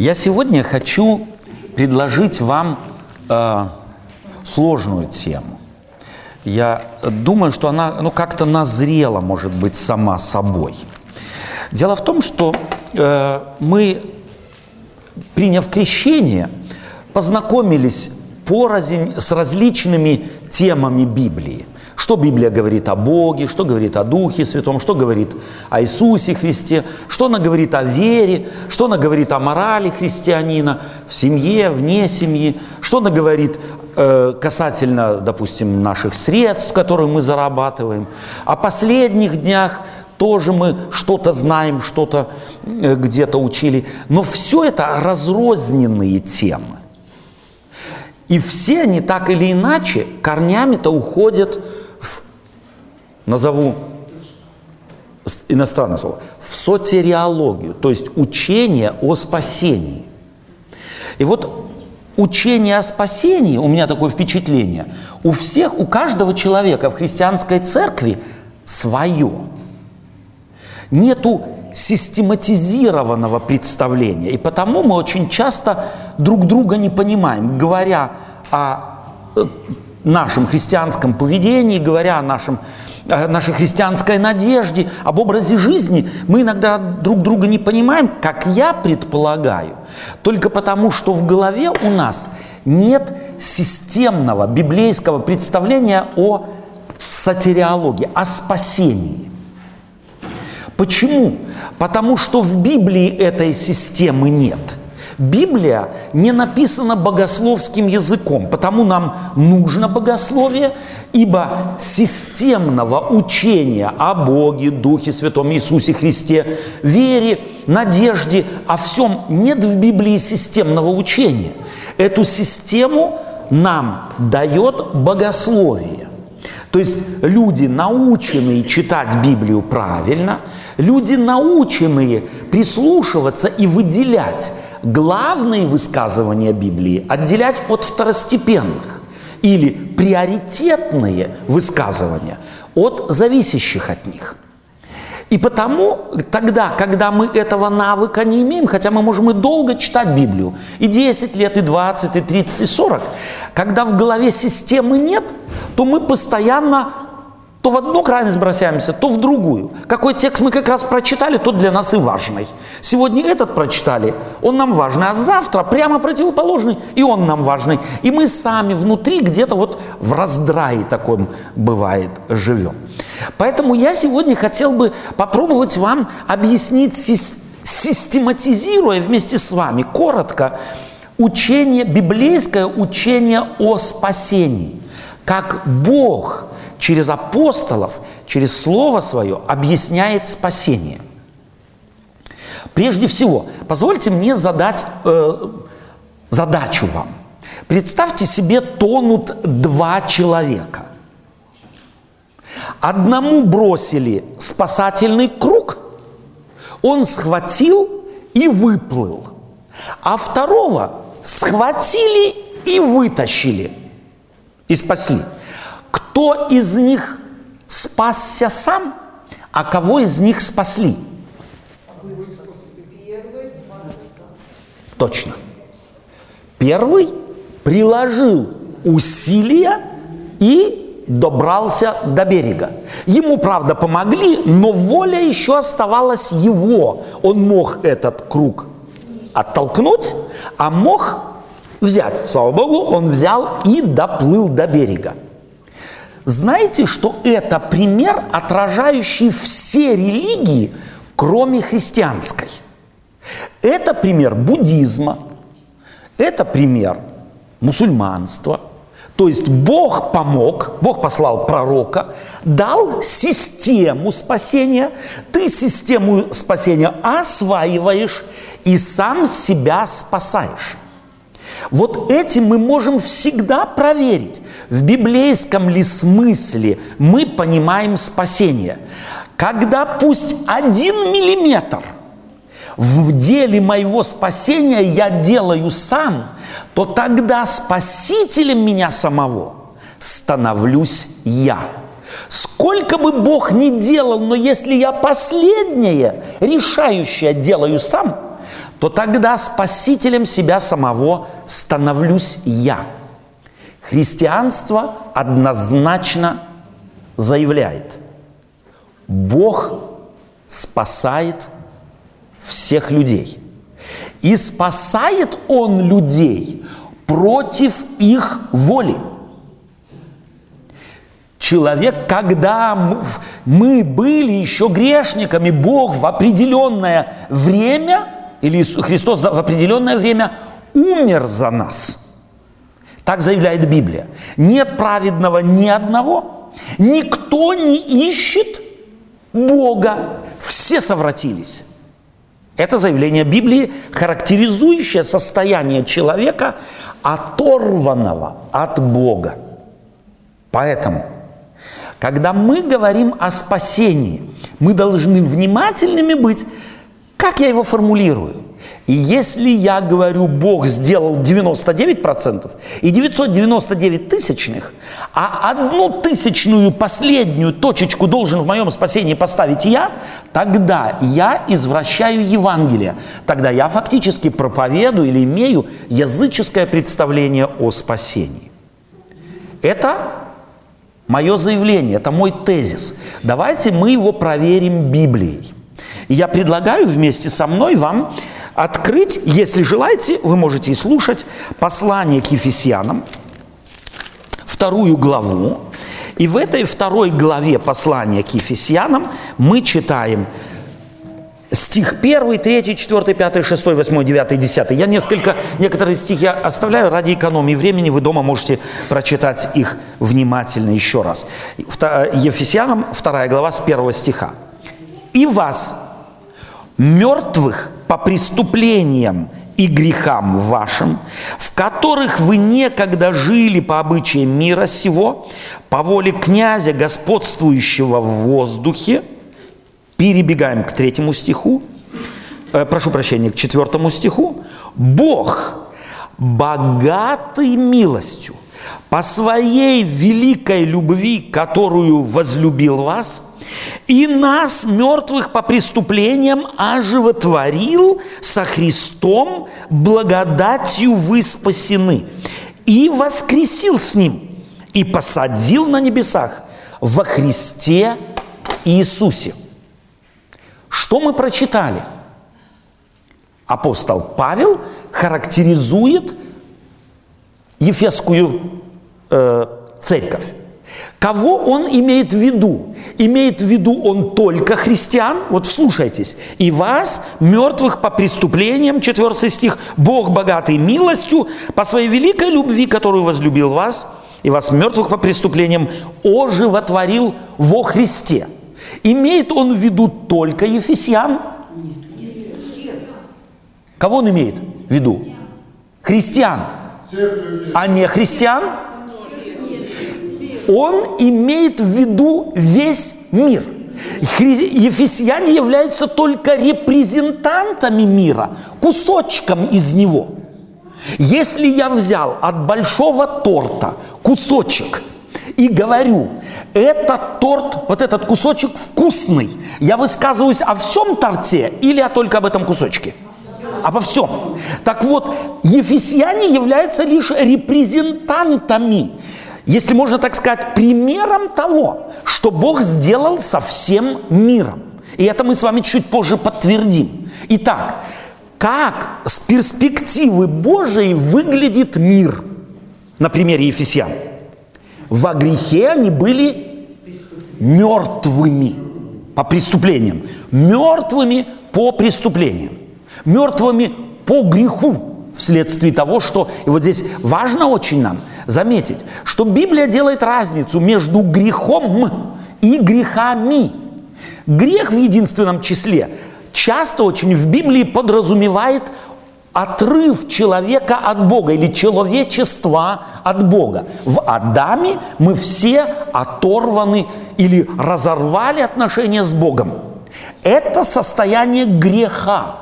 Я сегодня хочу предложить вам э, сложную тему. Я думаю, что она ну, как-то назрела, может быть, сама собой. Дело в том, что э, мы, приняв крещение, познакомились порознь с различными темами Библии. Что Библия говорит о Боге, что говорит о Духе Святом, что говорит о Иисусе Христе, что она говорит о вере, что она говорит о морали христианина в семье, вне семьи, что она говорит э, касательно, допустим, наших средств, которые мы зарабатываем. О последних днях тоже мы что-то знаем, что-то э, где-то учили. Но все это разрозненные темы. И все они так или иначе корнями-то уходят назову иностранное слово, в сотериологию, то есть учение о спасении. И вот учение о спасении, у меня такое впечатление, у всех, у каждого человека в христианской церкви свое. Нету систематизированного представления. И потому мы очень часто друг друга не понимаем, говоря о э, нашем христианском поведении, говоря о нашем о нашей христианской надежде, об образе жизни, мы иногда друг друга не понимаем, как я предполагаю, только потому, что в голове у нас нет системного библейского представления о сатериологии, о спасении. Почему? Потому что в Библии этой системы нет – Библия не написана богословским языком, потому нам нужно богословие, ибо системного учения о Боге, Духе Святом Иисусе Христе, вере, надежде, о всем нет в Библии системного учения. Эту систему нам дает богословие. То есть люди, наученные читать Библию правильно, люди, наученные прислушиваться и выделять главные высказывания Библии отделять от второстепенных или приоритетные высказывания от зависящих от них. И потому тогда, когда мы этого навыка не имеем, хотя мы можем и долго читать Библию, и 10 лет, и 20, и 30, и 40, когда в голове системы нет, то мы постоянно то в одну крайность бросаемся, то в другую. Какой текст мы как раз прочитали, тот для нас и важный. Сегодня этот прочитали, он нам важный, а завтра прямо противоположный, и он нам важный. И мы сами внутри где-то вот в раздрае таком бывает живем. Поэтому я сегодня хотел бы попробовать вам объяснить, систематизируя вместе с вами, коротко, учение, библейское учение о спасении. Как Бог – через апостолов, через Слово Свое объясняет спасение. Прежде всего, позвольте мне задать э, задачу вам. Представьте себе, тонут два человека. Одному бросили спасательный круг, он схватил и выплыл, а второго схватили и вытащили и спасли – кто из них спасся сам, а кого из них спасли? Точно. Первый приложил усилия и добрался до берега. Ему, правда, помогли, но воля еще оставалась его. Он мог этот круг оттолкнуть, а мог взять. Слава Богу, он взял и доплыл до берега. Знаете, что это пример, отражающий все религии, кроме христианской. Это пример буддизма, это пример мусульманства. То есть Бог помог, Бог послал пророка, дал систему спасения, ты систему спасения осваиваешь и сам себя спасаешь. Вот этим мы можем всегда проверить, в библейском ли смысле мы понимаем спасение. Когда пусть один миллиметр в деле моего спасения я делаю сам, то тогда спасителем меня самого становлюсь я. Сколько бы Бог ни делал, но если я последнее, решающее делаю сам – то тогда спасителем себя самого становлюсь я. Христианство однозначно заявляет, Бог спасает всех людей. И спасает Он людей против их воли. Человек, когда мы были еще грешниками, Бог в определенное время, или Христос в определенное время умер за нас. Так заявляет Библия. Нет праведного ни одного. Никто не ищет Бога. Все совратились. Это заявление Библии, характеризующее состояние человека, оторванного от Бога. Поэтому, когда мы говорим о спасении, мы должны внимательными быть, как я его формулирую. И если я говорю, Бог сделал 99% и 999 тысячных, а одну тысячную последнюю точечку должен в моем спасении поставить я, тогда я извращаю Евангелие. Тогда я фактически проповедую или имею языческое представление о спасении. Это мое заявление, это мой тезис. Давайте мы его проверим Библией. Я предлагаю вместе со мной вам открыть, если желаете, вы можете и слушать, послание к Ефесянам, вторую главу. И в этой второй главе послания к Ефесянам мы читаем стих 1, 3, 4, 5, 6, 8, 9, 10. Я несколько, некоторые стихи оставляю ради экономии времени. Вы дома можете прочитать их внимательно еще раз. Ефесянам 2 глава с 1 стиха. «И вас, мертвых по преступлениям и грехам вашим, в которых вы некогда жили по обычаям мира сего, по воле князя, господствующего в воздухе, перебегаем к третьему стиху, э, прошу прощения, к четвертому стиху, Бог, богатый милостью, по своей великой любви, которую возлюбил вас – и нас, мертвых по преступлениям, оживотворил со Христом, благодатью вы спасены, и воскресил с Ним, и посадил на небесах во Христе Иисусе. Что мы прочитали? Апостол Павел характеризует Ефесскую э, церковь. Кого он имеет в виду? Имеет в виду он только христиан? Вот вслушайтесь. «И вас, мертвых по преступлениям», 4 стих, «Бог, богатый милостью, по своей великой любви, которую возлюбил вас, и вас, мертвых по преступлениям, оживотворил во Христе». Имеет он в виду только ефесян? Кого он имеет в виду? Христиан. А не христиан? Он имеет в виду весь мир. Ефесяне являются только репрезентантами мира, кусочком из него. Если я взял от большого торта кусочек и говорю, этот торт, вот этот кусочек вкусный, я высказываюсь о всем торте или только об этом кусочке? Обо всем. Так вот, ефесяне являются лишь репрезентантами если можно так сказать, примером того, что Бог сделал со всем миром. И это мы с вами чуть позже подтвердим. Итак, как с перспективы Божией выглядит мир на примере Ефесян? Во грехе они были мертвыми по преступлениям, мертвыми по преступлениям, мертвыми по греху, вследствие того, что, и вот здесь важно очень нам заметить, что Библия делает разницу между грехом и грехами. Грех в единственном числе часто очень в Библии подразумевает отрыв человека от Бога или человечества от Бога. В Адаме мы все оторваны или разорвали отношения с Богом. Это состояние греха.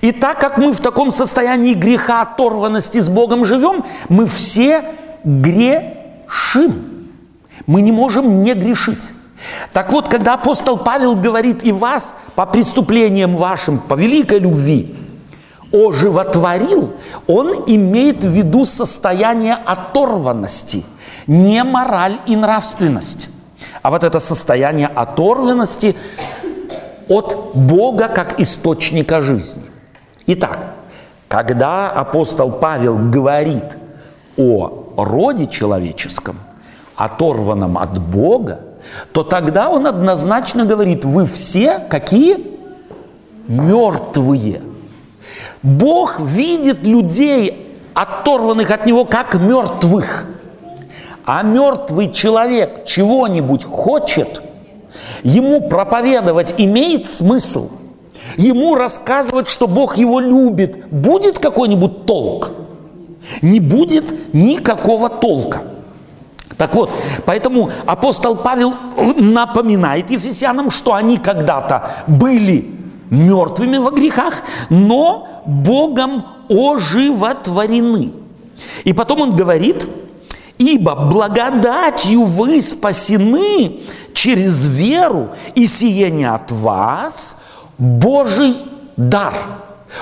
И так как мы в таком состоянии греха, оторванности с Богом живем, мы все грешим. Мы не можем не грешить. Так вот, когда апостол Павел говорит и вас по преступлениям вашим, по великой любви, оживотворил, он имеет в виду состояние оторванности, не мораль и нравственность, а вот это состояние оторванности от Бога как источника жизни. Итак, когда апостол Павел говорит о роде человеческом, оторванном от Бога, то тогда он однозначно говорит, вы все какие? Мертвые. Бог видит людей, оторванных от Него, как мертвых. А мертвый человек чего-нибудь хочет, ему проповедовать имеет смысл. Ему рассказывать, что Бог его любит, будет какой-нибудь толк? Не будет никакого толка. Так вот, поэтому апостол Павел напоминает ефесянам, что они когда-то были мертвыми во грехах, но Богом оживотворены. И потом он говорит, ибо благодатью вы спасены через веру, и сие не от вас, Божий дар –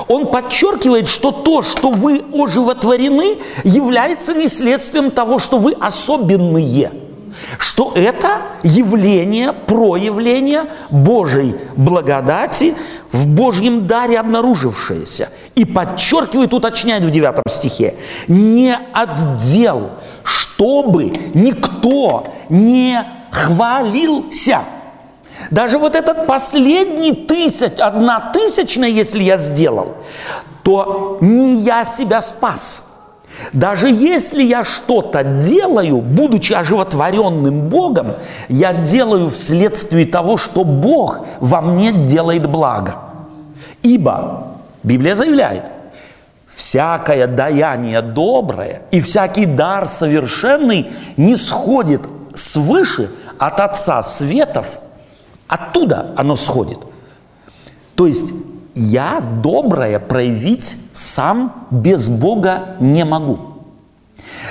он подчеркивает, что то, что вы оживотворены, является не следствием того, что вы особенные. Что это явление, проявление Божьей благодати в Божьем даре обнаружившееся. И подчеркивает, уточняет в 9 стихе, не отдел, чтобы никто не хвалился – даже вот этот последний тысяч, одна тысячная, если я сделал, то не я себя спас. Даже если я что-то делаю, будучи оживотворенным Богом, я делаю вследствие того, что Бог во мне делает благо. Ибо, Библия заявляет, всякое даяние доброе и всякий дар совершенный не сходит свыше от Отца Светов – Оттуда оно сходит. То есть я доброе проявить сам без Бога не могу.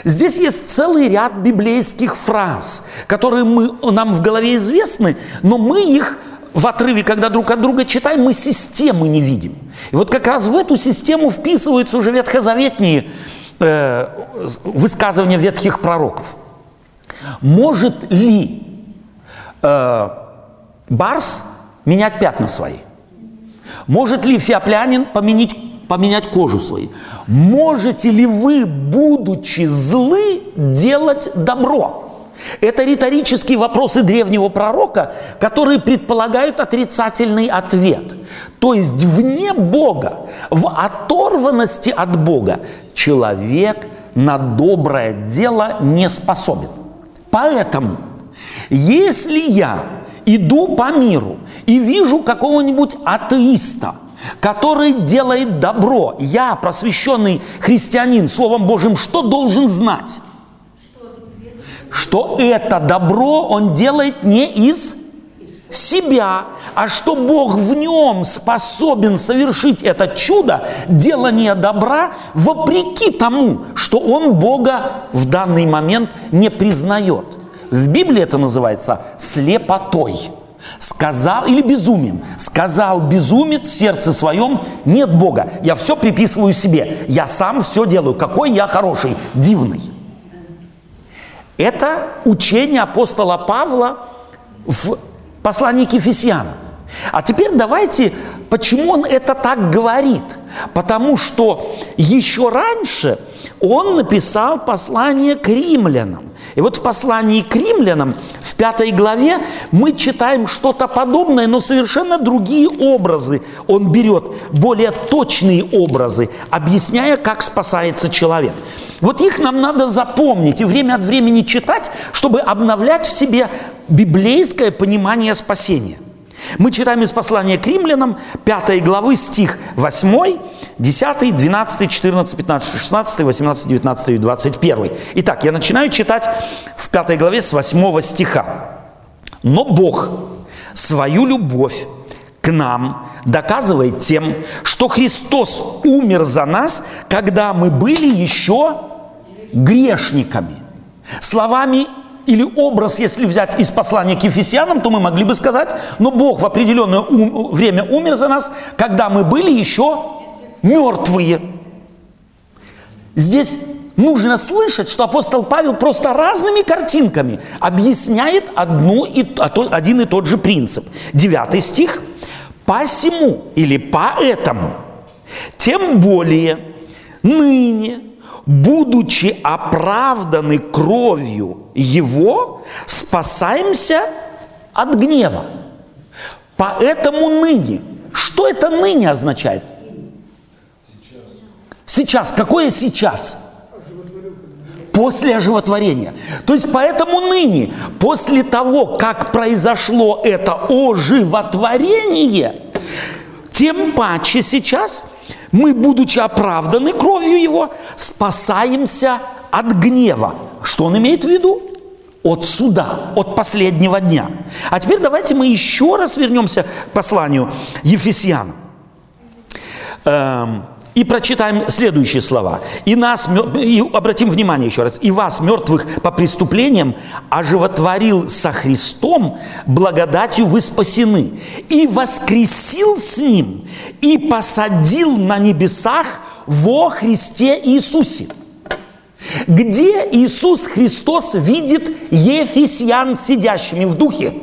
Здесь есть целый ряд библейских фраз, которые мы, нам в голове известны, но мы их в отрыве, когда друг от друга читаем, мы системы не видим. И вот как раз в эту систему вписываются уже ветхозаветные э, высказывания ветхих пророков. Может ли э, Барс менять пятна свои. Может ли феоплянин поменять, поменять кожу свою? Можете ли вы, будучи злы, делать добро? Это риторические вопросы древнего пророка, которые предполагают отрицательный ответ. То есть вне Бога, в оторванности от Бога, человек на доброе дело не способен. Поэтому, если я иду по миру и вижу какого-нибудь атеиста, который делает добро, я, просвещенный христианин, Словом Божьим, что должен знать? Что это добро он делает не из себя, а что Бог в нем способен совершить это чудо, делание добра, вопреки тому, что он Бога в данный момент не признает. В Библии это называется слепотой. Сказал, или безумием. Сказал безумец в сердце своем, нет Бога. Я все приписываю себе. Я сам все делаю. Какой я хороший, дивный. Это учение апостола Павла в послании к Ефесянам. А теперь давайте, почему он это так говорит? Потому что еще раньше он написал послание к римлянам. И вот в послании к римлянам, пятой главе, мы читаем что-то подобное, но совершенно другие образы он берет, более точные образы, объясняя, как спасается человек. Вот их нам надо запомнить и время от времени читать, чтобы обновлять в себе библейское понимание спасения. Мы читаем из послания к римлянам, 5 главы, стих 8, 10, 12, 14, 15, 16, 18, 19 и 21. Итак, я начинаю читать в 5 главе с 8 стиха. «Но Бог свою любовь к нам доказывает тем, что Христос умер за нас, когда мы были еще грешниками». Словами или образ, если взять из послания к Ефесянам, то мы могли бы сказать, но Бог в определенное время умер за нас, когда мы были еще мертвые. Здесь нужно слышать, что апостол Павел просто разными картинками объясняет одну и, а один и тот же принцип. Девятый стих. «Посему» или «поэтому» тем более ныне, будучи оправданы кровью Его, спасаемся от гнева. Поэтому ныне. Что это ныне означает? Сейчас. Какое сейчас? После оживотворения. То есть поэтому ныне, после того, как произошло это оживотворение, тем паче сейчас мы, будучи оправданы кровью Его, спасаемся от гнева. Что он имеет в виду? От суда, от последнего дня. А теперь давайте мы еще раз вернемся к посланию Ефесянам. И прочитаем следующие слова. «И нас, и обратим внимание еще раз, и вас, мертвых по преступлениям, оживотворил со Христом, благодатью вы спасены, и воскресил с Ним, и посадил на небесах во Христе Иисусе». Где Иисус Христос видит ефесян сидящими в духе?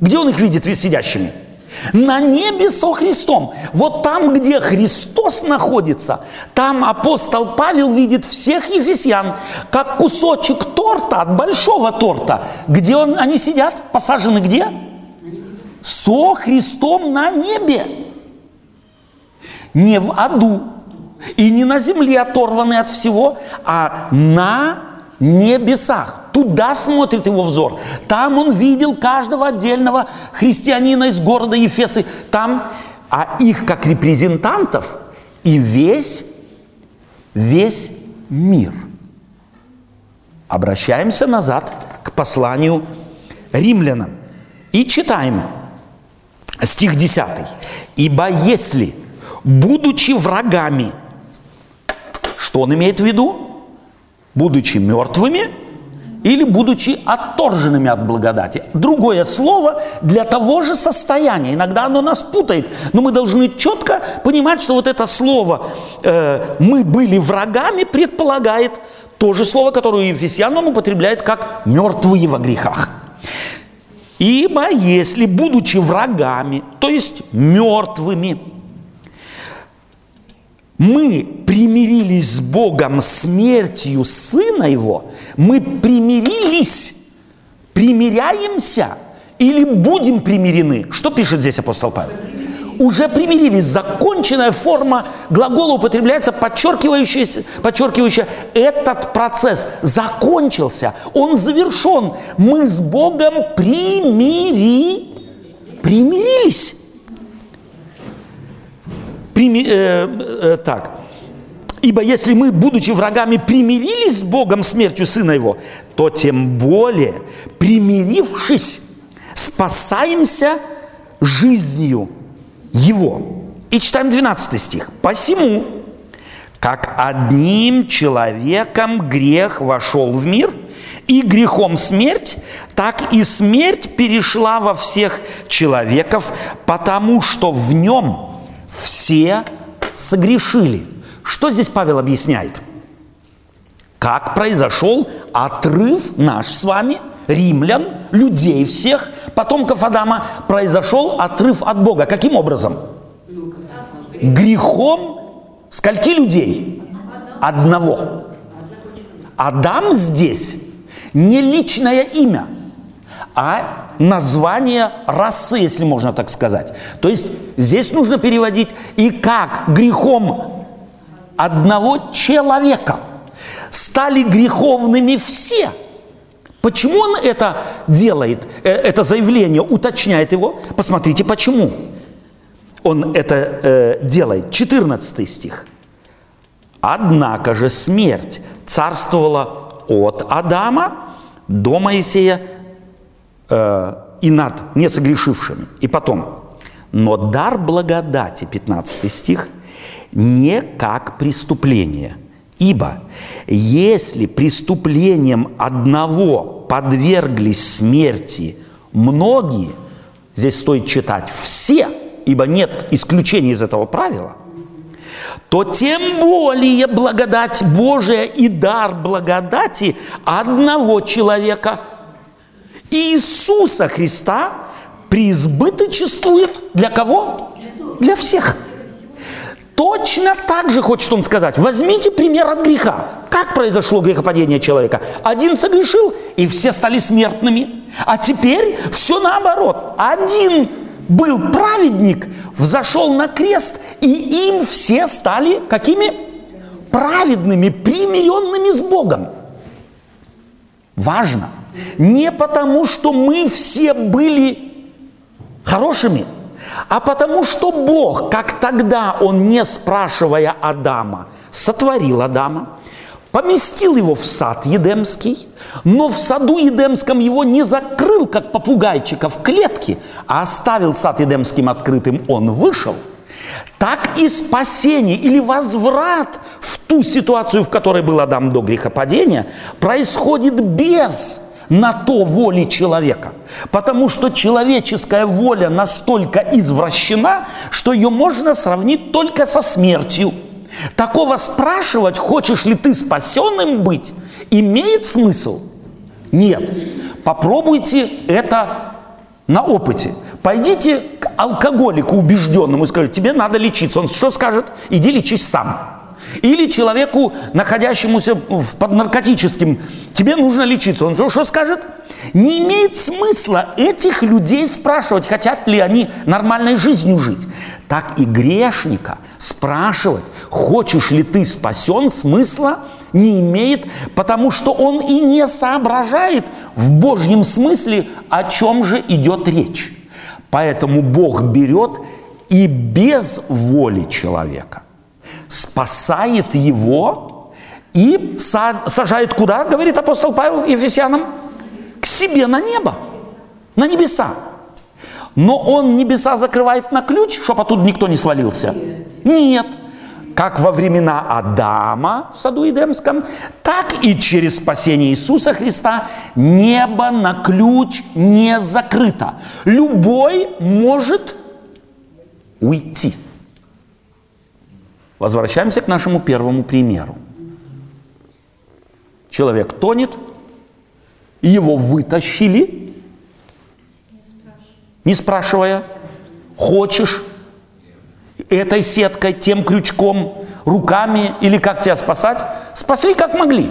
Где Он их видит сидящими? На небе со Христом. Вот там, где Христос находится, там апостол Павел видит всех ефесян, как кусочек торта от большого торта. Где он, они сидят? Посажены где? Со Христом на небе. Не в аду. И не на земле оторваны от всего, а на небесах. Туда смотрит его взор. Там он видел каждого отдельного христианина из города Ефесы. Там, а их как репрезентантов и весь, весь мир. Обращаемся назад к посланию римлянам. И читаем стих 10. «Ибо если, будучи врагами, что он имеет в виду? Будучи мертвыми – или будучи отторженными от благодати. Другое слово для того же состояния. Иногда оно нас путает, но мы должны четко понимать, что вот это слово э, «мы были врагами» предполагает то же слово, которое Ефесян он употребляет как «мертвые во грехах». Ибо если, будучи врагами, то есть мертвыми, мы примирились с Богом смертью Сына Его, мы примирились, примиряемся или будем примирены. Что пишет здесь апостол Павел? Уже примирились. Законченная форма глагола употребляется, подчеркивающая, подчеркивающая этот процесс закончился, он завершен. Мы с Богом примири, примирились. Прими, э, э, так. Ибо если мы, будучи врагами, примирились с Богом смертью Сына Его, то тем более, примирившись, спасаемся жизнью Его. И читаем 12 стих. «Посему, как одним человеком грех вошел в мир, и грехом смерть, так и смерть перешла во всех человеков, потому что в нем все согрешили. Что здесь Павел объясняет? Как произошел отрыв наш с вами, римлян, людей всех, потомков Адама, произошел отрыв от Бога. Каким образом? Грехом скольки людей? Одного. Адам здесь не личное имя, а название расы, если можно так сказать. То есть здесь нужно переводить и как грехом одного человека стали греховными все. Почему он это делает, э, это заявление, уточняет его? Посмотрите, почему он это э, делает. 14 стих. Однако же смерть царствовала от Адама до Моисея э, и над несогрешившими. И потом, но дар благодати, 15 стих, не как преступление. Ибо если преступлением одного подверглись смерти многие, здесь стоит читать все, ибо нет исключения из этого правила, то тем более благодать Божия и дар благодати одного человека Иисуса Христа преизбыточествует для кого? Для всех. Точно так же хочет он сказать. Возьмите пример от греха. Как произошло грехопадение человека? Один согрешил, и все стали смертными. А теперь все наоборот. Один был праведник, взошел на крест, и им все стали какими? Праведными, примиренными с Богом. Важно. Не потому, что мы все были хорошими, а потому что Бог, как тогда Он, не спрашивая Адама, сотворил Адама, поместил его в сад Едемский, но в саду Едемском его не закрыл, как попугайчика в клетке, а оставил сад Едемским открытым, он вышел, так и спасение или возврат в ту ситуацию, в которой был Адам до грехопадения, происходит без на то воли человека. Потому что человеческая воля настолько извращена, что ее можно сравнить только со смертью. Такого спрашивать, хочешь ли ты спасенным быть, имеет смысл? Нет. Попробуйте это на опыте. Пойдите к алкоголику убежденному и скажите, тебе надо лечиться. Он что скажет? Иди лечись сам. Или человеку, находящемуся в поднаркотическим, тебе нужно лечиться. Он что скажет? Не имеет смысла этих людей спрашивать, хотят ли они нормальной жизнью жить. Так и грешника спрашивать, хочешь ли ты спасен, смысла не имеет, потому что он и не соображает в Божьем смысле, о чем же идет речь. Поэтому Бог берет и без воли человека спасает его и сажает куда, говорит апостол Павел Ефесянам? К себе на небо, на небеса. Но он небеса закрывает на ключ, чтобы оттуда никто не свалился? Нет. Как во времена Адама в саду Эдемском, так и через спасение Иисуса Христа небо на ключ не закрыто. Любой может уйти. Возвращаемся к нашему первому примеру. Человек тонет, его вытащили, не спрашивая, хочешь этой сеткой, тем крючком, руками или как тебя спасать, спасли как могли.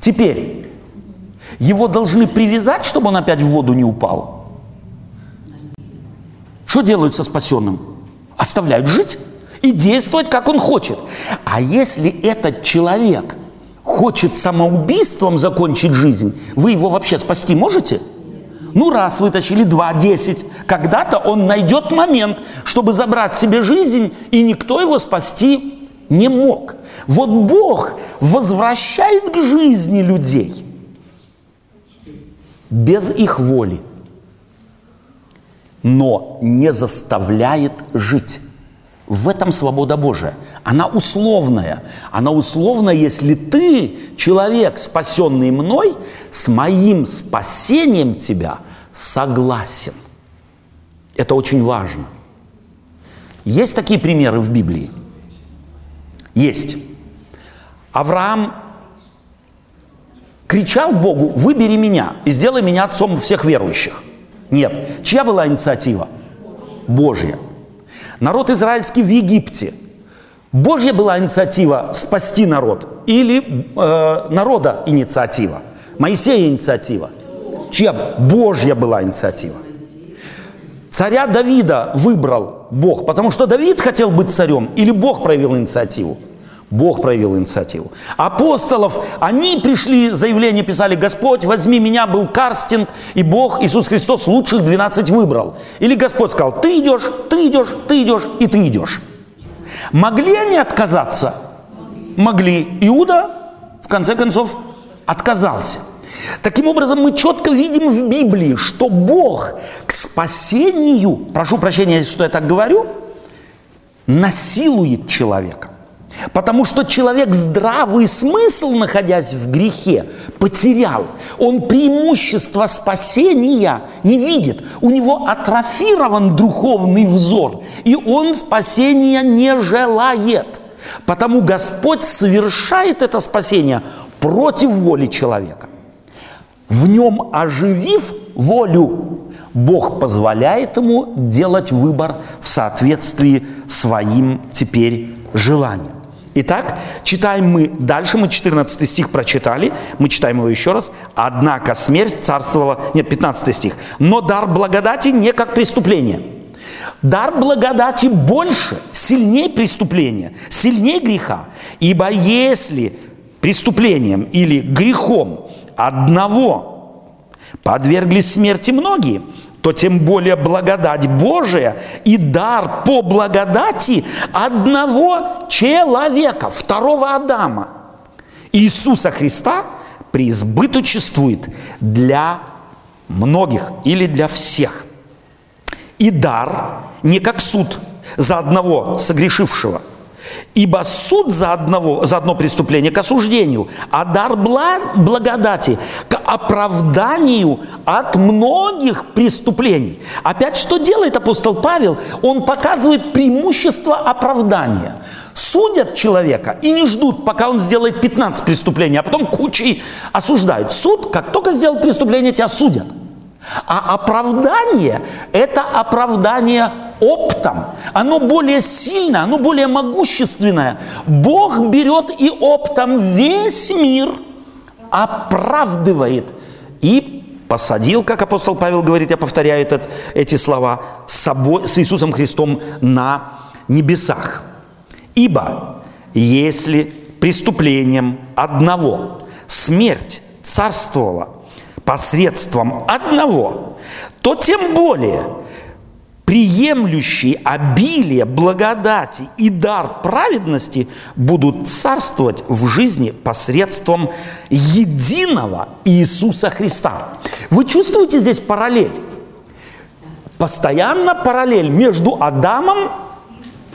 Теперь его должны привязать, чтобы он опять в воду не упал. Что делают со спасенным? Оставляют жить и действовать, как он хочет. А если этот человек хочет самоубийством закончить жизнь, вы его вообще спасти можете? Ну, раз вытащили, два, десять. Когда-то он найдет момент, чтобы забрать себе жизнь, и никто его спасти не мог. Вот Бог возвращает к жизни людей без их воли, но не заставляет жить. В этом свобода Божия. Она условная. Она условная, если ты, человек, спасенный мной, с моим спасением тебя согласен. Это очень важно. Есть такие примеры в Библии? Есть. Авраам кричал Богу, выбери меня и сделай меня отцом всех верующих. Нет. Чья была инициатива? Божья. Народ израильский в Египте. Божья была инициатива спасти народ или э, народа инициатива? Моисея инициатива. Чья? Божья была инициатива. Царя Давида выбрал Бог, потому что Давид хотел быть царем, или Бог проявил инициативу? Бог проявил инициативу. Апостолов, они пришли, заявление писали, Господь, возьми меня, был карстинг, и Бог, Иисус Христос, лучших 12 выбрал. Или Господь сказал, ты идешь, ты идешь, ты идешь, и ты идешь. Могли они отказаться? Могли. Иуда, в конце концов, отказался. Таким образом, мы четко видим в Библии, что Бог к спасению, прошу прощения, что я так говорю, насилует человека. Потому что человек здравый смысл, находясь в грехе, потерял. Он преимущество спасения не видит. У него атрофирован духовный взор, и он спасения не желает. Потому Господь совершает это спасение против воли человека. В нем оживив волю, Бог позволяет ему делать выбор в соответствии своим теперь желанием. Итак, читаем мы дальше, мы 14 стих прочитали, мы читаем его еще раз. «Однако смерть царствовала...» Нет, 15 стих. «Но дар благодати не как преступление». Дар благодати больше, сильнее преступления, сильнее греха. Ибо если преступлением или грехом одного подверглись смерти многие – то тем более благодать Божия и дар по благодати одного человека, второго Адама, Иисуса Христа, преизбыточествует для многих или для всех. И дар не как суд за одного согрешившего – Ибо суд за, одного, за одно преступление к осуждению, а дар благодати к оправданию от многих преступлений. Опять что делает апостол Павел? Он показывает преимущество оправдания. Судят человека и не ждут, пока он сделает 15 преступлений, а потом кучей осуждают. Суд, как только сделал преступление, тебя судят. А оправдание – это оправдание оптом. Оно более сильное, оно более могущественное. Бог берет и оптом весь мир оправдывает и посадил, как апостол Павел говорит, я повторяю этот, эти слова, с, собой, с Иисусом Христом на небесах. Ибо если преступлением одного смерть царствовала посредством одного, то тем более – приемлющие обилие благодати и дар праведности будут царствовать в жизни посредством единого Иисуса Христа. Вы чувствуете здесь параллель? Постоянно параллель между Адамом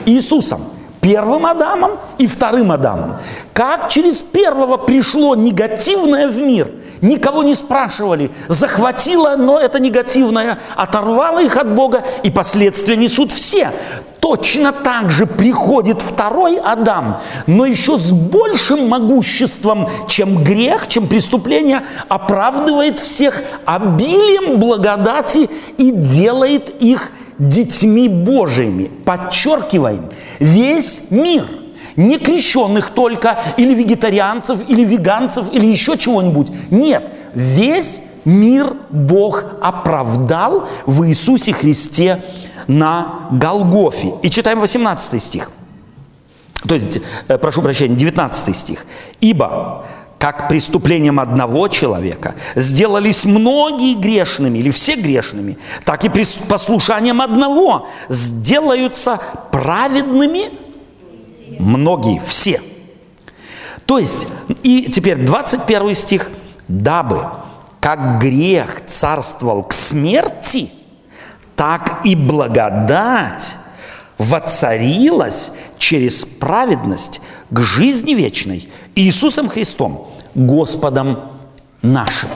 и Иисусом. Первым Адамом и вторым Адамом. Как через первого пришло негативное в мир – никого не спрашивали, захватило, но это негативное, оторвало их от Бога, и последствия несут все. Точно так же приходит второй Адам, но еще с большим могуществом, чем грех, чем преступление, оправдывает всех обилием благодати и делает их детьми Божьими. Подчеркиваем, весь мир – не крещенных только, или вегетарианцев, или веганцев, или еще чего-нибудь. Нет, весь мир Бог оправдал в Иисусе Христе на Голгофе. И читаем 18 стих. То есть, э, прошу прощения, 19 стих. «Ибо как преступлением одного человека сделались многие грешными или все грешными, так и послушанием одного сделаются праведными многие, все. То есть, и теперь 21 стих. «Дабы, как грех царствовал к смерти, так и благодать воцарилась через праведность к жизни вечной Иисусом Христом, Господом нашим».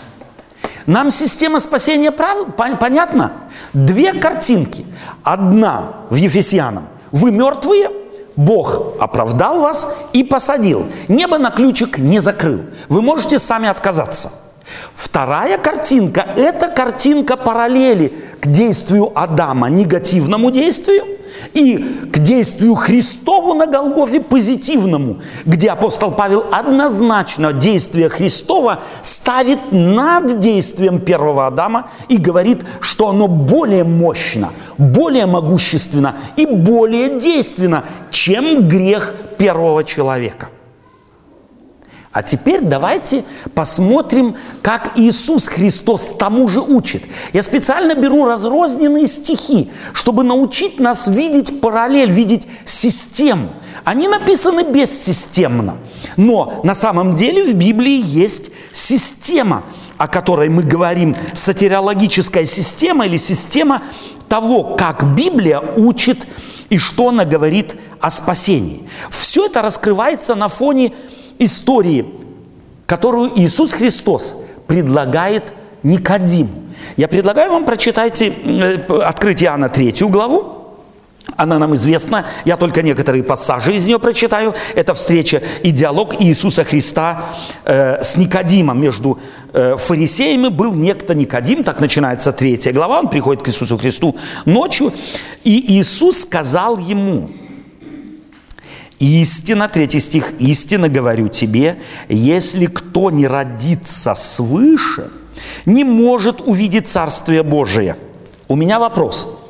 Нам система спасения прав... понятна? Две картинки. Одна в Ефесянам. Вы мертвые – Бог оправдал вас и посадил. Небо на ключик не закрыл. Вы можете сами отказаться. Вторая картинка – это картинка параллели к действию Адама, негативному действию, и к действию Христову на Голгофе позитивному, где апостол Павел однозначно действие Христова ставит над действием первого Адама и говорит, что оно более мощно, более могущественно и более действенно, чем грех первого человека – а теперь давайте посмотрим, как Иисус Христос тому же учит. Я специально беру разрозненные стихи, чтобы научить нас видеть параллель, видеть систему. Они написаны бессистемно, но на самом деле в Библии есть система, о которой мы говорим, сатириологическая система или система того, как Библия учит и что она говорит о спасении. Все это раскрывается на фоне истории, которую Иисус Христос предлагает Никодиму. Я предлагаю вам прочитайте, э, открыть Иоанна 3 главу, она нам известна, я только некоторые пассажи из нее прочитаю. Это встреча и диалог Иисуса Христа э, с Никодимом. Между э, фарисеями был некто Никодим, так начинается третья глава, он приходит к Иисусу Христу ночью, и Иисус сказал ему, Истина, третий стих, истина говорю тебе, если кто не родится свыше, не может увидеть Царствие Божие. У меня вопрос –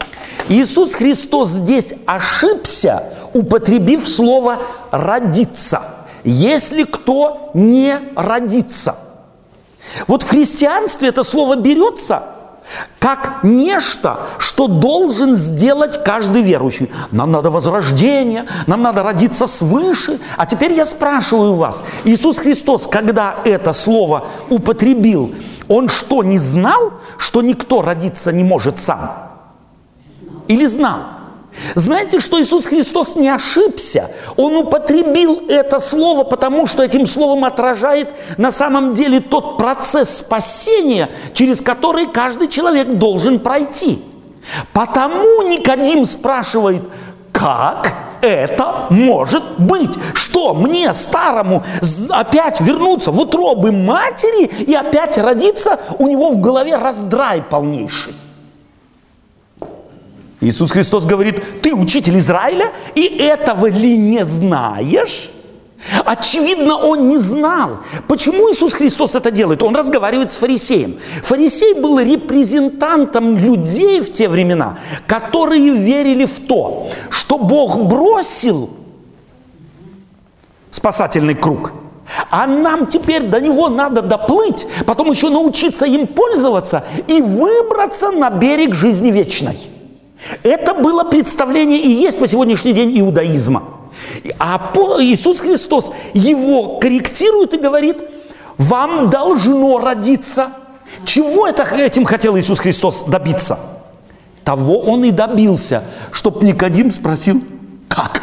Иисус Христос здесь ошибся, употребив слово «родиться». Если кто не родится. Вот в христианстве это слово берется как нечто, что должен сделать каждый верующий. Нам надо возрождение, нам надо родиться свыше. А теперь я спрашиваю вас, Иисус Христос, когда это слово употребил, Он что, не знал, что никто родиться не может сам? или знал. Знаете, что Иисус Христос не ошибся? Он употребил это слово, потому что этим словом отражает на самом деле тот процесс спасения, через который каждый человек должен пройти. Потому Никодим спрашивает, как это может быть? Что мне, старому, опять вернуться в утробы матери и опять родиться? У него в голове раздрай полнейший. Иисус Христос говорит, ты учитель Израиля, и этого ли не знаешь? Очевидно, он не знал. Почему Иисус Христос это делает? Он разговаривает с фарисеем. Фарисей был репрезентантом людей в те времена, которые верили в то, что Бог бросил спасательный круг, а нам теперь до него надо доплыть, потом еще научиться им пользоваться и выбраться на берег жизни вечной. Это было представление и есть по сегодняшний день иудаизма. А Иисус Христос его корректирует и говорит, вам должно родиться. Чего это, этим хотел Иисус Христос добиться? Того он и добился, чтобы Никодим спросил, как?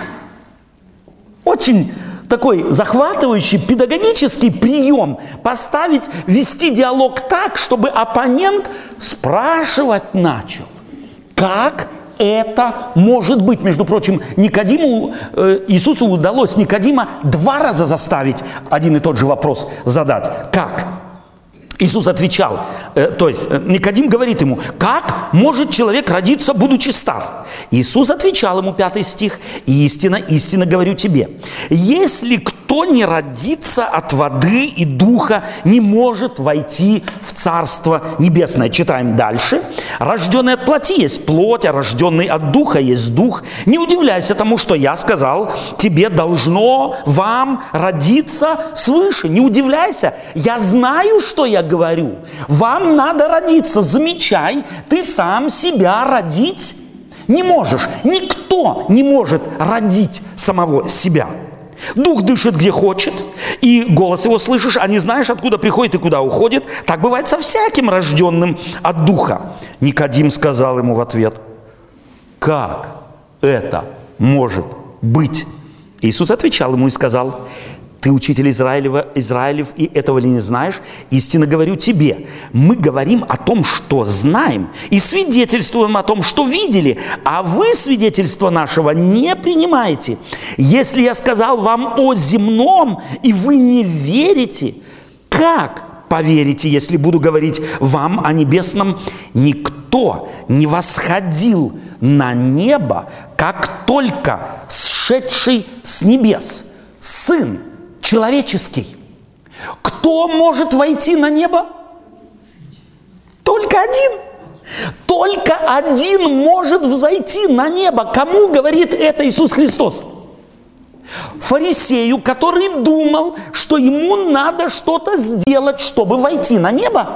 Очень такой захватывающий педагогический прием поставить, вести диалог так, чтобы оппонент спрашивать начал. Как это может быть? Между прочим, Никодиму, э, Иисусу удалось Никодима два раза заставить один и тот же вопрос задать. Как? Иисус отвечал, э, то есть э, Никодим говорит ему, как может человек родиться, будучи стар? Иисус отвечал ему, пятый стих, истина, истина говорю тебе, если кто не родится от воды и духа, не может войти в Царство Небесное. Читаем дальше. Рожденный от плоти есть плоть, а рожденный от духа есть дух. Не удивляйся тому, что я сказал, тебе должно вам родиться свыше. Не удивляйся, я знаю, что я говорю. Вам надо родиться, замечай, ты сам себя родить не можешь. Никто не может родить самого себя. Дух дышит где хочет, и голос его слышишь, а не знаешь, откуда приходит и куда уходит. Так бывает со всяким рожденным от духа. Никодим сказал ему в ответ, как это может быть? Иисус отвечал ему и сказал, ты учитель Израилева, Израилев, и этого ли не знаешь? Истинно говорю тебе. Мы говорим о том, что знаем, и свидетельствуем о том, что видели, а вы свидетельство нашего не принимаете. Если я сказал вам о земном, и вы не верите, как поверите, если буду говорить вам о небесном? Никто не восходил на небо, как только сшедший с небес, Сын человеческий. Кто может войти на небо? Только один. Только один может взойти на небо. Кому говорит это Иисус Христос? Фарисею, который думал, что ему надо что-то сделать, чтобы войти на небо.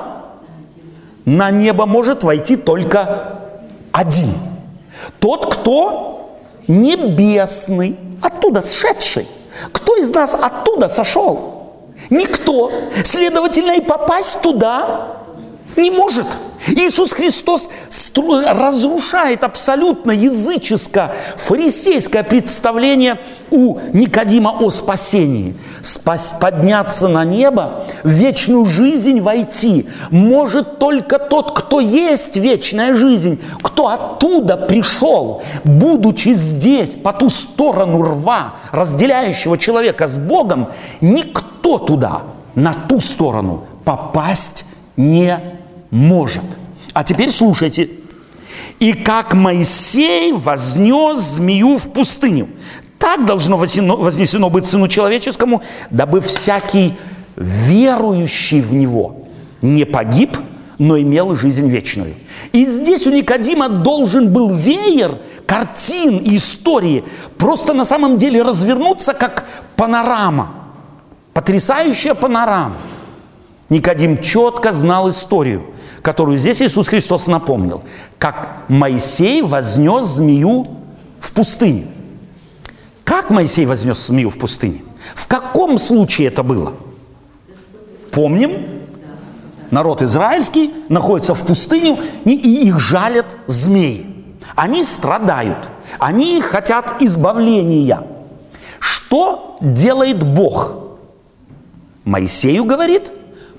На небо может войти только один. Тот, кто небесный, оттуда сшедший. Кто из нас оттуда сошел? Никто. Следовательно, и попасть туда не может. Иисус Христос разрушает абсолютно языческое, фарисейское представление у Никодима о спасении. Спас, подняться на небо, в вечную жизнь войти может только тот, кто есть вечная жизнь, кто оттуда пришел, будучи здесь, по ту сторону рва, разделяющего человека с Богом, никто туда, на ту сторону попасть не может. А теперь слушайте. «И как Моисей вознес змею в пустыню, так должно вознесено быть Сыну Человеческому, дабы всякий верующий в Него не погиб, но имел жизнь вечную». И здесь у Никодима должен был веер картин и истории просто на самом деле развернуться как панорама, потрясающая панорама. Никодим четко знал историю – которую здесь Иисус Христос напомнил, как Моисей вознес змею в пустыне. Как Моисей вознес змею в пустыне? В каком случае это было? Помним? Народ израильский находится в пустыню, и их жалят змеи. Они страдают, они хотят избавления. Что делает Бог? Моисею говорит,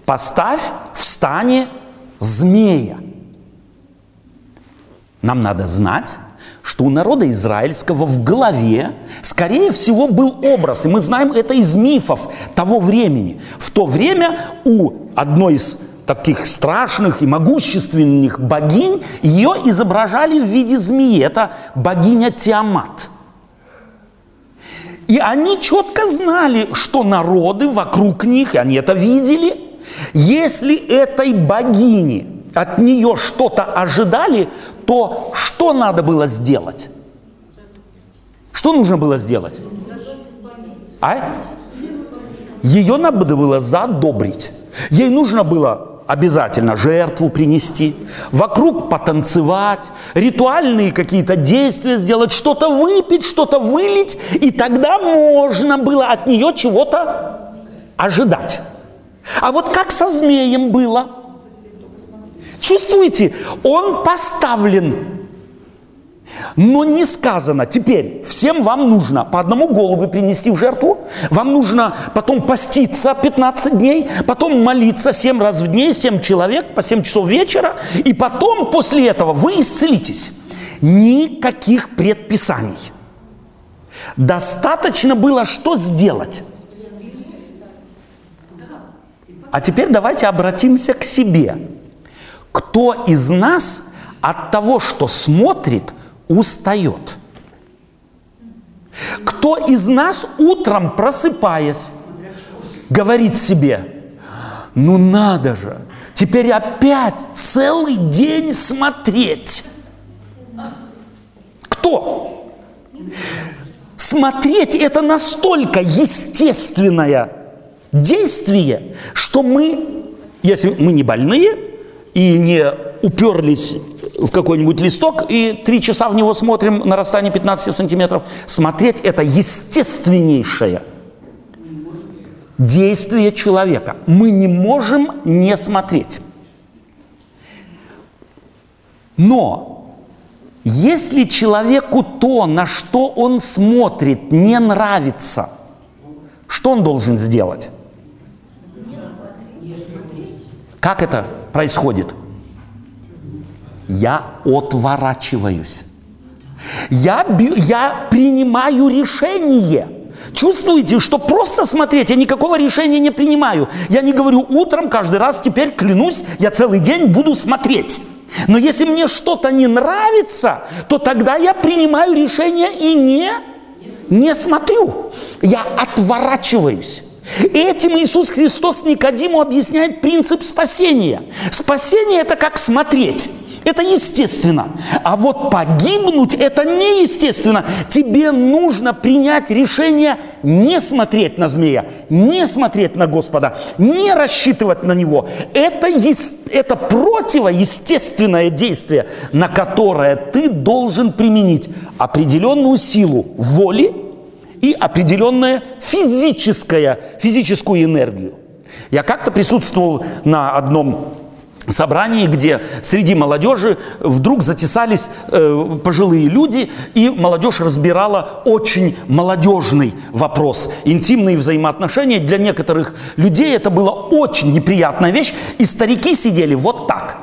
поставь в стане змея. Нам надо знать, что у народа израильского в голове, скорее всего, был образ, и мы знаем это из мифов того времени. В то время у одной из таких страшных и могущественных богинь ее изображали в виде змеи. Это богиня Тиамат. И они четко знали, что народы вокруг них, и они это видели – если этой богини от нее что-то ожидали, то что надо было сделать? Что нужно было сделать? А? Ее надо было задобрить. Ей нужно было обязательно жертву принести, вокруг потанцевать, ритуальные какие-то действия сделать, что-то выпить, что-то вылить, и тогда можно было от нее чего-то ожидать. А вот как со змеем было? Чувствуете, он поставлен. Но не сказано, теперь всем вам нужно по одному голубю принести в жертву, вам нужно потом поститься 15 дней, потом молиться 7 раз в день, 7 человек по 7 часов вечера, и потом после этого вы исцелитесь. Никаких предписаний. Достаточно было что сделать? А теперь давайте обратимся к себе. Кто из нас от того, что смотрит, устает? Кто из нас утром, просыпаясь, говорит себе, ну надо же, теперь опять целый день смотреть. Кто? Смотреть это настолько естественная действие, что мы, если мы не больные и не уперлись в какой-нибудь листок и три часа в него смотрим на расстоянии 15 сантиметров, смотреть это естественнейшее действие человека. Мы не можем не смотреть. Но если человеку то, на что он смотрит, не нравится, что он должен сделать? Как это происходит? Я отворачиваюсь. Я, я принимаю решение. Чувствуете, что просто смотреть, я никакого решения не принимаю. Я не говорю утром каждый раз, теперь клянусь, я целый день буду смотреть. Но если мне что-то не нравится, то тогда я принимаю решение и не, не смотрю. Я отворачиваюсь. Этим Иисус Христос Никодиму объясняет принцип спасения. Спасение – это как смотреть. Это естественно. А вот погибнуть – это неестественно. Тебе нужно принять решение не смотреть на змея, не смотреть на Господа, не рассчитывать на Него. Это, это противоестественное действие, на которое ты должен применить определенную силу воли – и определенная физическая, физическую энергию. Я как-то присутствовал на одном собрании, где среди молодежи вдруг затесались э, пожилые люди, и молодежь разбирала очень молодежный вопрос. Интимные взаимоотношения для некоторых людей это была очень неприятная вещь, и старики сидели вот так.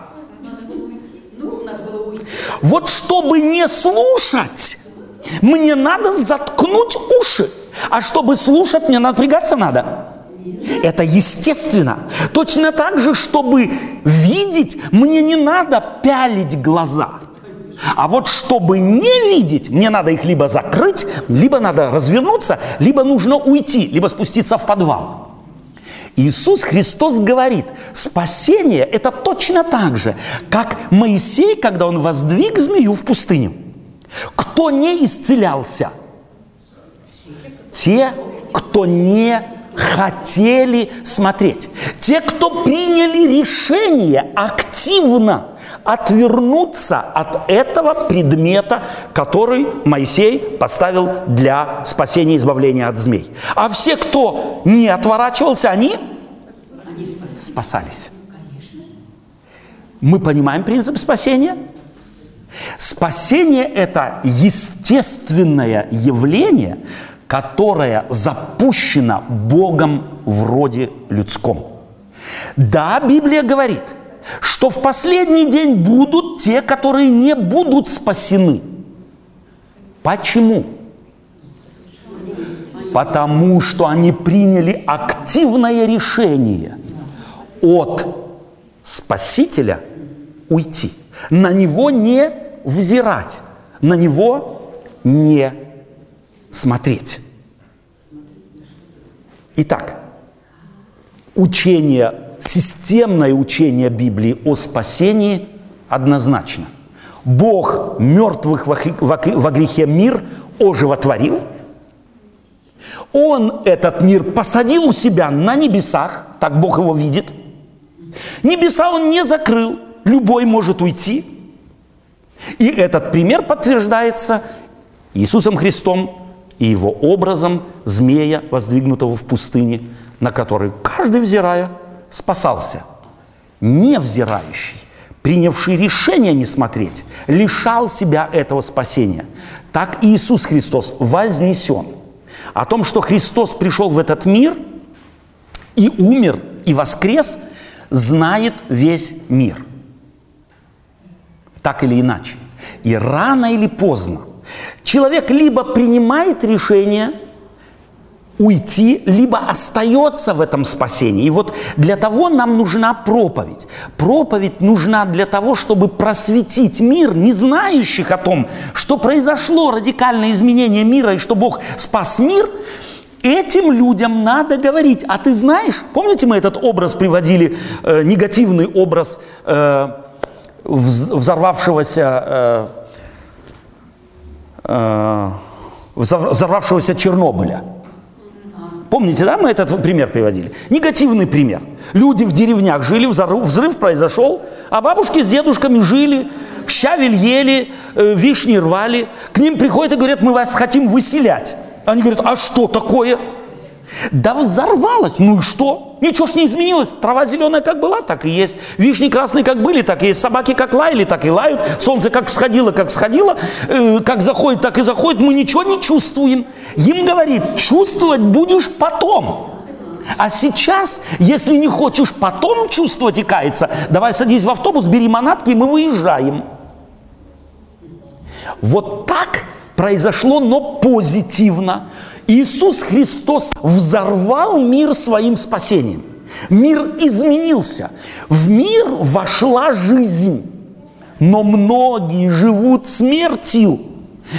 Вот чтобы не слушать, мне надо заткнуть уши. А чтобы слушать, мне напрягаться надо. Это естественно. Точно так же, чтобы видеть, мне не надо пялить глаза. А вот чтобы не видеть, мне надо их либо закрыть, либо надо развернуться, либо нужно уйти, либо спуститься в подвал. Иисус Христос говорит, спасение это точно так же, как Моисей, когда он воздвиг змею в пустыню. Кто не исцелялся? Те, кто не хотели смотреть. Те, кто приняли решение активно отвернуться от этого предмета, который Моисей поставил для спасения и избавления от змей. А все, кто не отворачивался, они спасались. Мы понимаем принцип спасения? Спасение – это естественное явление, которая запущена Богом в роде людском. Да, Библия говорит, что в последний день будут те, которые не будут спасены. Почему? Потому что они приняли активное решение от Спасителя уйти. На него не взирать, на него не смотреть. Итак, учение, системное учение Библии о спасении однозначно. Бог мертвых во грехе мир оживотворил. Он этот мир посадил у себя на небесах, так Бог его видит. Небеса он не закрыл, любой может уйти. И этот пример подтверждается Иисусом Христом и его образом змея, воздвигнутого в пустыне, на который каждый, взирая, спасался. Невзирающий, принявший решение не смотреть, лишал себя этого спасения. Так Иисус Христос вознесен. О том, что Христос пришел в этот мир и умер, и воскрес, знает весь мир. Так или иначе. И рано или поздно Человек либо принимает решение уйти, либо остается в этом спасении. И вот для того нам нужна проповедь. Проповедь нужна для того, чтобы просветить мир, не знающих о том, что произошло радикальное изменение мира и что Бог спас мир. Этим людям надо говорить. А ты знаешь, помните, мы этот образ приводили, э, негативный образ э, взорвавшегося э, э, взорвавшегося Чернобыля. Помните, да, мы этот пример приводили? Негативный пример. Люди в деревнях жили, взрыв произошел, а бабушки с дедушками жили, щавель ели, э, вишни рвали. К ним приходят и говорят, мы вас хотим выселять. Они говорят, а что такое? Да взорвалось, ну и что? Ничего ж не изменилось. Трава зеленая как была, так и есть. Вишни красные как были, так и есть. Собаки как лаяли, так и лают. Солнце как сходило, как сходило. Э, как заходит, так и заходит. Мы ничего не чувствуем. Им говорит, чувствовать будешь потом. А сейчас, если не хочешь потом чувствовать и каяться, давай садись в автобус, бери манатки, и мы выезжаем. Вот так произошло, но позитивно. Иисус Христос взорвал мир своим спасением. Мир изменился. В мир вошла жизнь. Но многие живут смертью.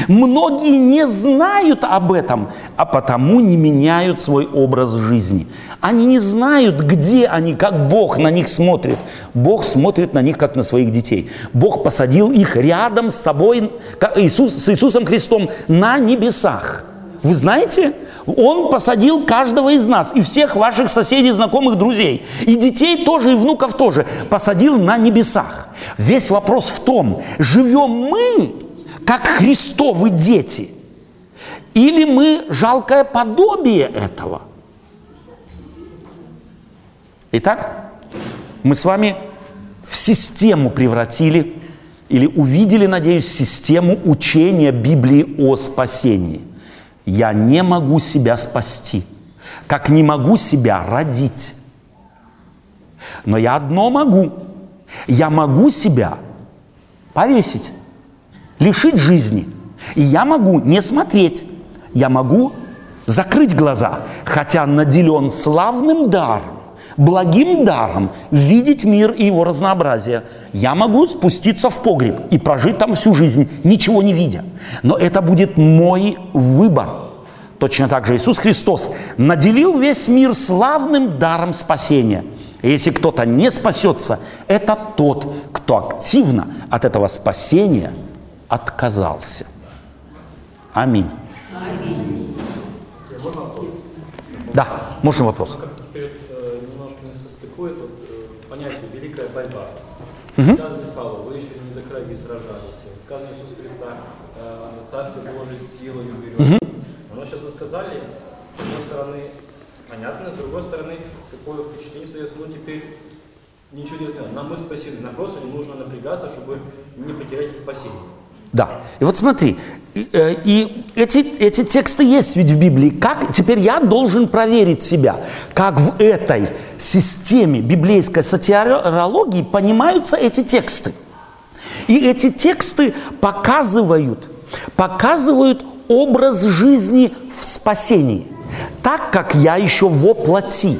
Многие не знают об этом, а потому не меняют свой образ жизни. Они не знают, где они, как Бог на них смотрит. Бог смотрит на них, как на своих детей. Бог посадил их рядом с собой, как Иисус, с Иисусом Христом на небесах. Вы знаете, он посадил каждого из нас, и всех ваших соседей, знакомых, друзей, и детей тоже, и внуков тоже, посадил на небесах. Весь вопрос в том, живем мы, как Христовы дети, или мы жалкое подобие этого. Итак, мы с вами в систему превратили или увидели, надеюсь, систему учения Библии о спасении. Я не могу себя спасти, как не могу себя родить. Но я одно могу. Я могу себя повесить, лишить жизни. И я могу не смотреть. Я могу закрыть глаза, хотя наделен славным даром, благим даром видеть мир и его разнообразие. Я могу спуститься в погреб и прожить там всю жизнь, ничего не видя. Но это будет мой выбор. Точно так же Иисус Христос наделил весь мир славным даром спасения. И если кто-то не спасется, это тот, кто активно от этого спасения отказался. Аминь. Аминь. Да, можно вопрос? Борьба. Угу. Сказано Павлу, вы еще не до крови сражались. Сказано Иисус Христа, э, Царствие Божие силой берет. Угу. Но сейчас вы сказали, с одной стороны, понятно, с другой стороны, такое впечатление создается, ну теперь ничего не надо. Нам мы спасены, нам просто не нужно напрягаться, чтобы не потерять спасение. Да. И вот смотри, и, э, и эти, эти тексты есть ведь в Библии. Как теперь я должен проверить себя, как в этой системе библейской сатирологии понимаются эти тексты. И эти тексты показывают, показывают образ жизни в спасении, так как я еще воплоти,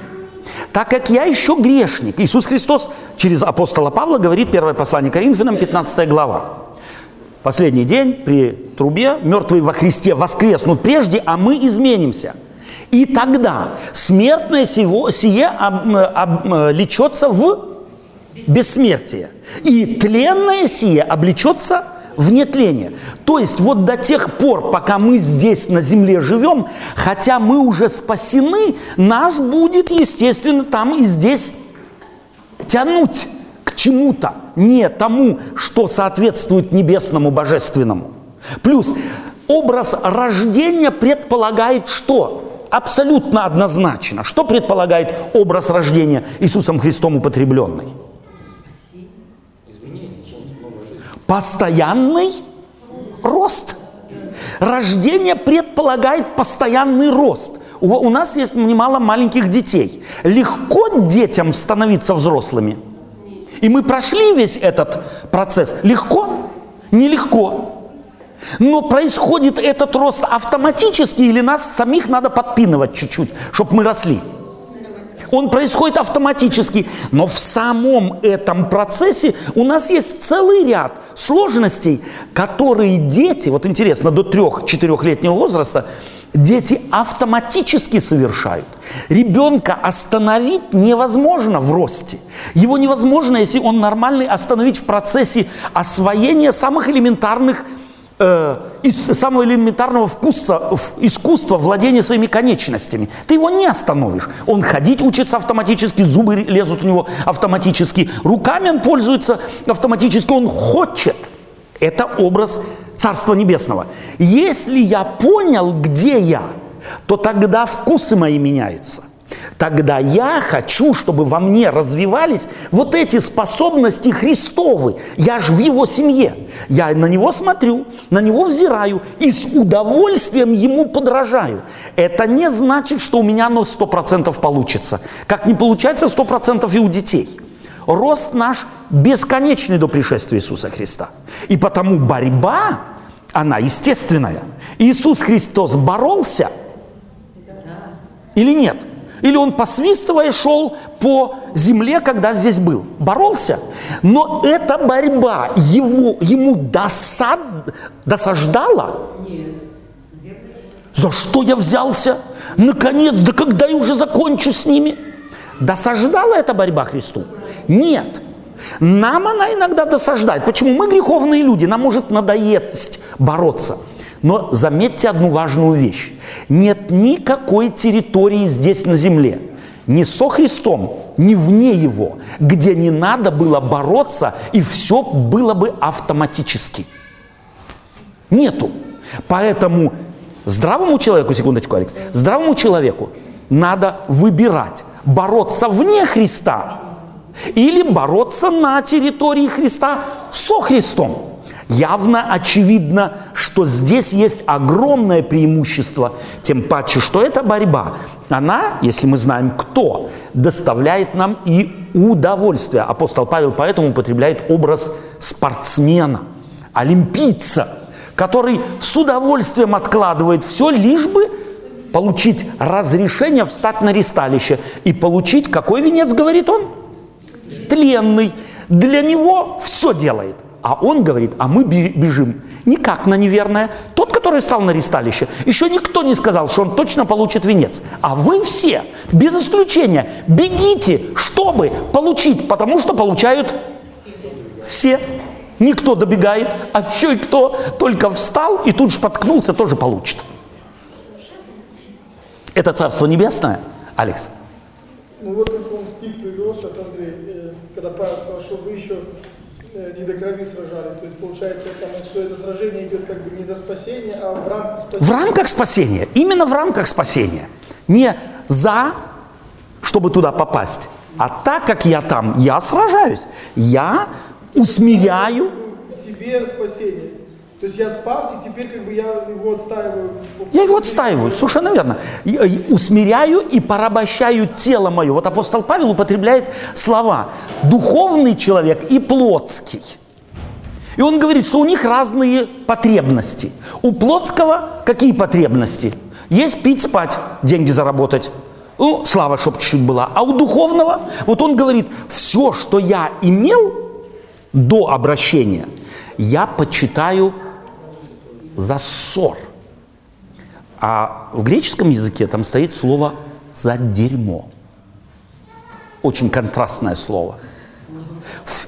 так как я еще грешник. Иисус Христос через апостола Павла говорит, первое послание Коринфянам, 15 глава. Последний день при трубе, мертвые во Христе воскреснут прежде, а мы изменимся. И тогда смертное сие, сие об, об, лечется в бессмертие. И тленное сие облечется в нетление. То есть вот до тех пор, пока мы здесь на земле живем, хотя мы уже спасены, нас будет, естественно, там и здесь тянуть чему-то, не тому, что соответствует небесному божественному. Плюс образ рождения предполагает что? Абсолютно однозначно. Что предполагает образ рождения Иисусом Христом употребленный? Постоянный рост. Рождение предполагает постоянный рост. У нас есть немало маленьких детей. Легко детям становиться взрослыми – и мы прошли весь этот процесс. Легко? Нелегко. Но происходит этот рост автоматически или нас самих надо подпинывать чуть-чуть, чтобы мы росли? Он происходит автоматически, но в самом этом процессе у нас есть целый ряд сложностей, которые дети, вот интересно, до трех-четырехлетнего возраста, дети автоматически совершают. Ребенка остановить невозможно в росте. Его невозможно, если он нормальный, остановить в процессе освоения самых элементарных э, из самого элементарного вкуса, искусства владения своими конечностями. Ты его не остановишь. Он ходить учится автоматически, зубы лезут у него автоматически, руками он пользуется автоматически, он хочет. Это образ Царства Небесного. Если я понял, где я, то тогда вкусы мои меняются. Тогда я хочу, чтобы во мне развивались вот эти способности Христовы. Я же в Его семье. Я на Него смотрю, на Него взираю и с удовольствием Ему подражаю. Это не значит, что у меня оно сто процентов получится. Как не получается сто процентов и у детей. Рост наш бесконечный до пришествия Иисуса Христа. И потому борьба она естественная. Иисус Христос боролся или нет? Или он посвистывая шел по земле, когда здесь был? Боролся. Но эта борьба его, ему досад, досаждала? За что я взялся? Наконец, да когда я уже закончу с ними? Досаждала эта борьба Христу? Нет. Нам она иногда досаждает. Почему? Мы греховные люди, нам может надоесть бороться. Но заметьте одну важную вещь. Нет никакой территории здесь на земле, ни со Христом, ни вне Его, где не надо было бороться, и все было бы автоматически. Нету. Поэтому здравому человеку, секундочку, Алекс, здравому человеку надо выбирать, бороться вне Христа или бороться на территории Христа со Христом. Явно очевидно, что здесь есть огромное преимущество, тем паче, что эта борьба, она, если мы знаем кто, доставляет нам и удовольствие. Апостол Павел поэтому употребляет образ спортсмена, олимпийца, который с удовольствием откладывает все, лишь бы получить разрешение встать на ресталище и получить, какой венец, говорит он? Тленный. Для него все делает – а он говорит, а мы бежим никак на неверное. Тот, который стал на ресталище, еще никто не сказал, что он точно получит венец. А вы все, без исключения, бегите, чтобы получить, потому что получают все. Никто добегает, а еще и кто только встал и тут же споткнулся, тоже получит. Это Царство Небесное, Алекс? Ну вот он стих привел сейчас, Андрей, когда Павел сказал, что вы еще Э, не до крови сражались. То есть получается, что это сражение идет как бы не за спасение, а в рамках спасения. В рамках спасения. Именно в рамках спасения. Не за, чтобы туда попасть, а так как я там, я сражаюсь. Я усмиряю. В себе спасение. То есть я спас, и теперь как бы я его отстаиваю. Я его отстаиваю, совершенно верно. Усмиряю и порабощаю тело мое. Вот апостол Павел употребляет слова «духовный человек» и «плотский». И он говорит, что у них разные потребности. У плотского какие потребности? Есть пить, спать, деньги заработать. Ну, слава, чтоб чуть-чуть была. А у духовного, вот он говорит, все, что я имел до обращения, я почитаю за ссор. А в греческом языке там стоит слово за дерьмо. Очень контрастное слово.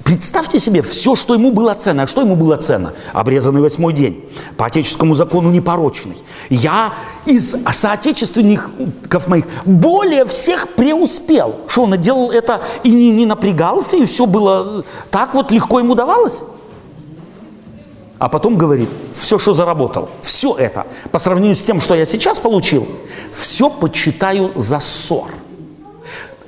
Представьте себе все, что ему было ценно. А что ему было ценно? Обрезанный восьмой день. По отеческому закону непорочный. Я из соотечественников моих более всех преуспел. Что он делал это и не, не напрягался, и все было так вот легко ему давалось? А потом говорит, все, что заработал, все это, по сравнению с тем, что я сейчас получил, все почитаю за ссор.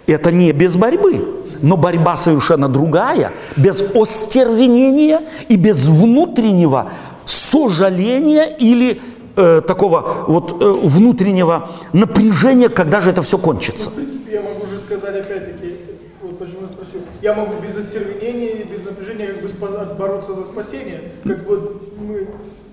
Это не без борьбы, но борьба совершенно другая, без остервенения и без внутреннего сожаления или э, такого вот э, внутреннего напряжения, когда же это все кончится. В принципе, я могу уже сказать опять-таки, вот почему я спросил, я могу без остервенения и без бороться за спасение, как вот мы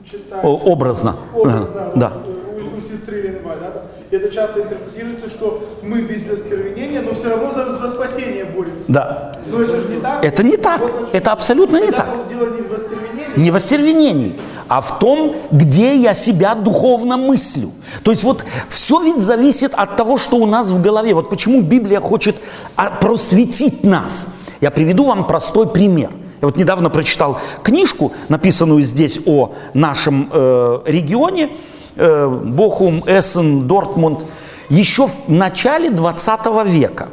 читаем. Образно. Образно, да. у, у сестры Ленва, да? Это часто интерпретируется, что мы без остервенения, но все равно за, за спасение боремся. Да. Но это же не так. Это не так. Вот, значит, это абсолютно не так. Дело не в остервенении. Не в остервенении, а в том, где я себя духовно мыслю. То есть вот все ведь зависит от того, что у нас в голове. Вот почему Библия хочет а, просветить нас. Я приведу вам простой пример. Я вот недавно прочитал книжку, написанную здесь о нашем э, регионе, э, Бохум, Эссен, Дортмунд, еще в начале 20 века.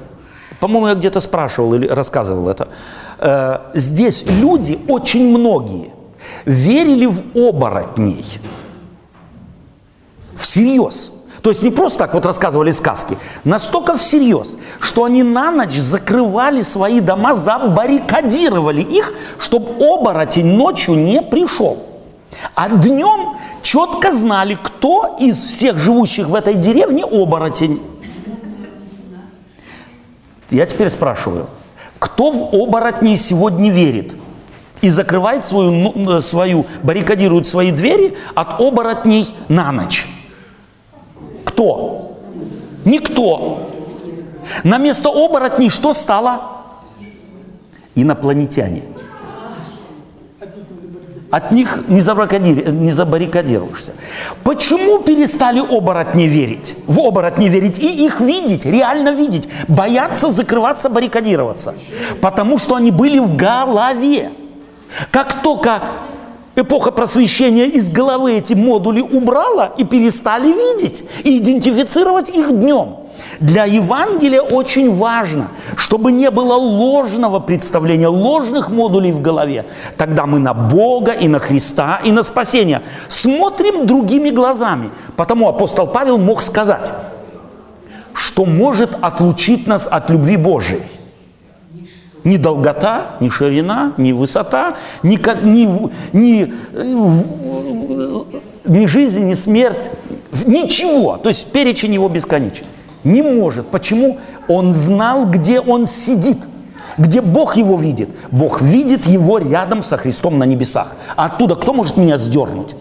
По-моему, я где-то спрашивал или рассказывал это. Э, здесь люди, очень многие, верили в оборотней. Всерьез. То есть не просто так вот рассказывали сказки, настолько всерьез, что они на ночь закрывали свои дома, забаррикадировали их, чтобы оборотень ночью не пришел. А днем четко знали, кто из всех живущих в этой деревне оборотень. Я теперь спрашиваю, кто в оборотней сегодня верит? И закрывает свою, ну, свою, баррикадирует свои двери от оборотней на ночь. Кто? Никто. На место оборотней что стало? Инопланетяне. От них не, не забаррикадируешься. Почему перестали оборотни верить? В оборотни верить и их видеть, реально видеть. Бояться закрываться, баррикадироваться. Потому что они были в голове. Как только эпоха просвещения из головы эти модули убрала и перестали видеть и идентифицировать их днем. Для Евангелия очень важно, чтобы не было ложного представления, ложных модулей в голове. Тогда мы на Бога и на Христа и на спасение смотрим другими глазами. Потому апостол Павел мог сказать, что может отлучить нас от любви Божией. Ни долгота, ни ширина, ни высота, ни, как, ни, ни, ни жизнь, ни смерть, ничего. То есть перечень его бесконечен. Не может. Почему? Он знал, где он сидит где Бог его видит? Бог видит его рядом со Христом на небесах. А оттуда кто может меня сдернуть?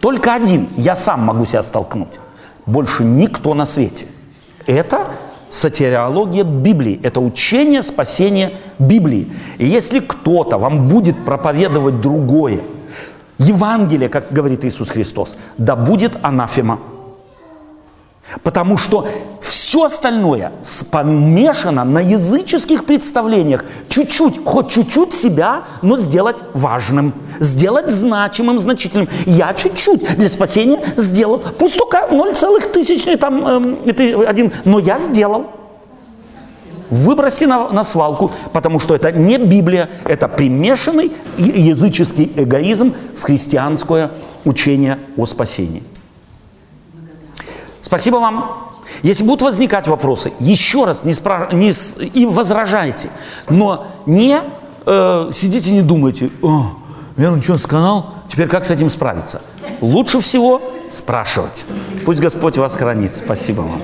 Только один. Я сам могу себя столкнуть. Больше никто на свете. Это сатириология Библии. Это учение спасения Библии. И если кто-то вам будет проповедовать другое, Евангелие, как говорит Иисус Христос, да будет анафема. Потому что все остальное помешано на языческих представлениях. Чуть-чуть, хоть чуть-чуть себя, но сделать важным, сделать значимым, значительным. Я чуть-чуть для спасения сделал. Пусть только 0, тысячный там, эм, это один, но я сделал. Выброси на, на свалку, потому что это не Библия, это примешанный языческий эгоизм в христианское учение о спасении. Спасибо вам. Если будут возникать вопросы, еще раз не спра... не... и возражайте. Но не э, сидите не думайте, о, Верон что сказал, теперь как с этим справиться? Лучше всего спрашивать. Пусть Господь вас хранит. Спасибо вам.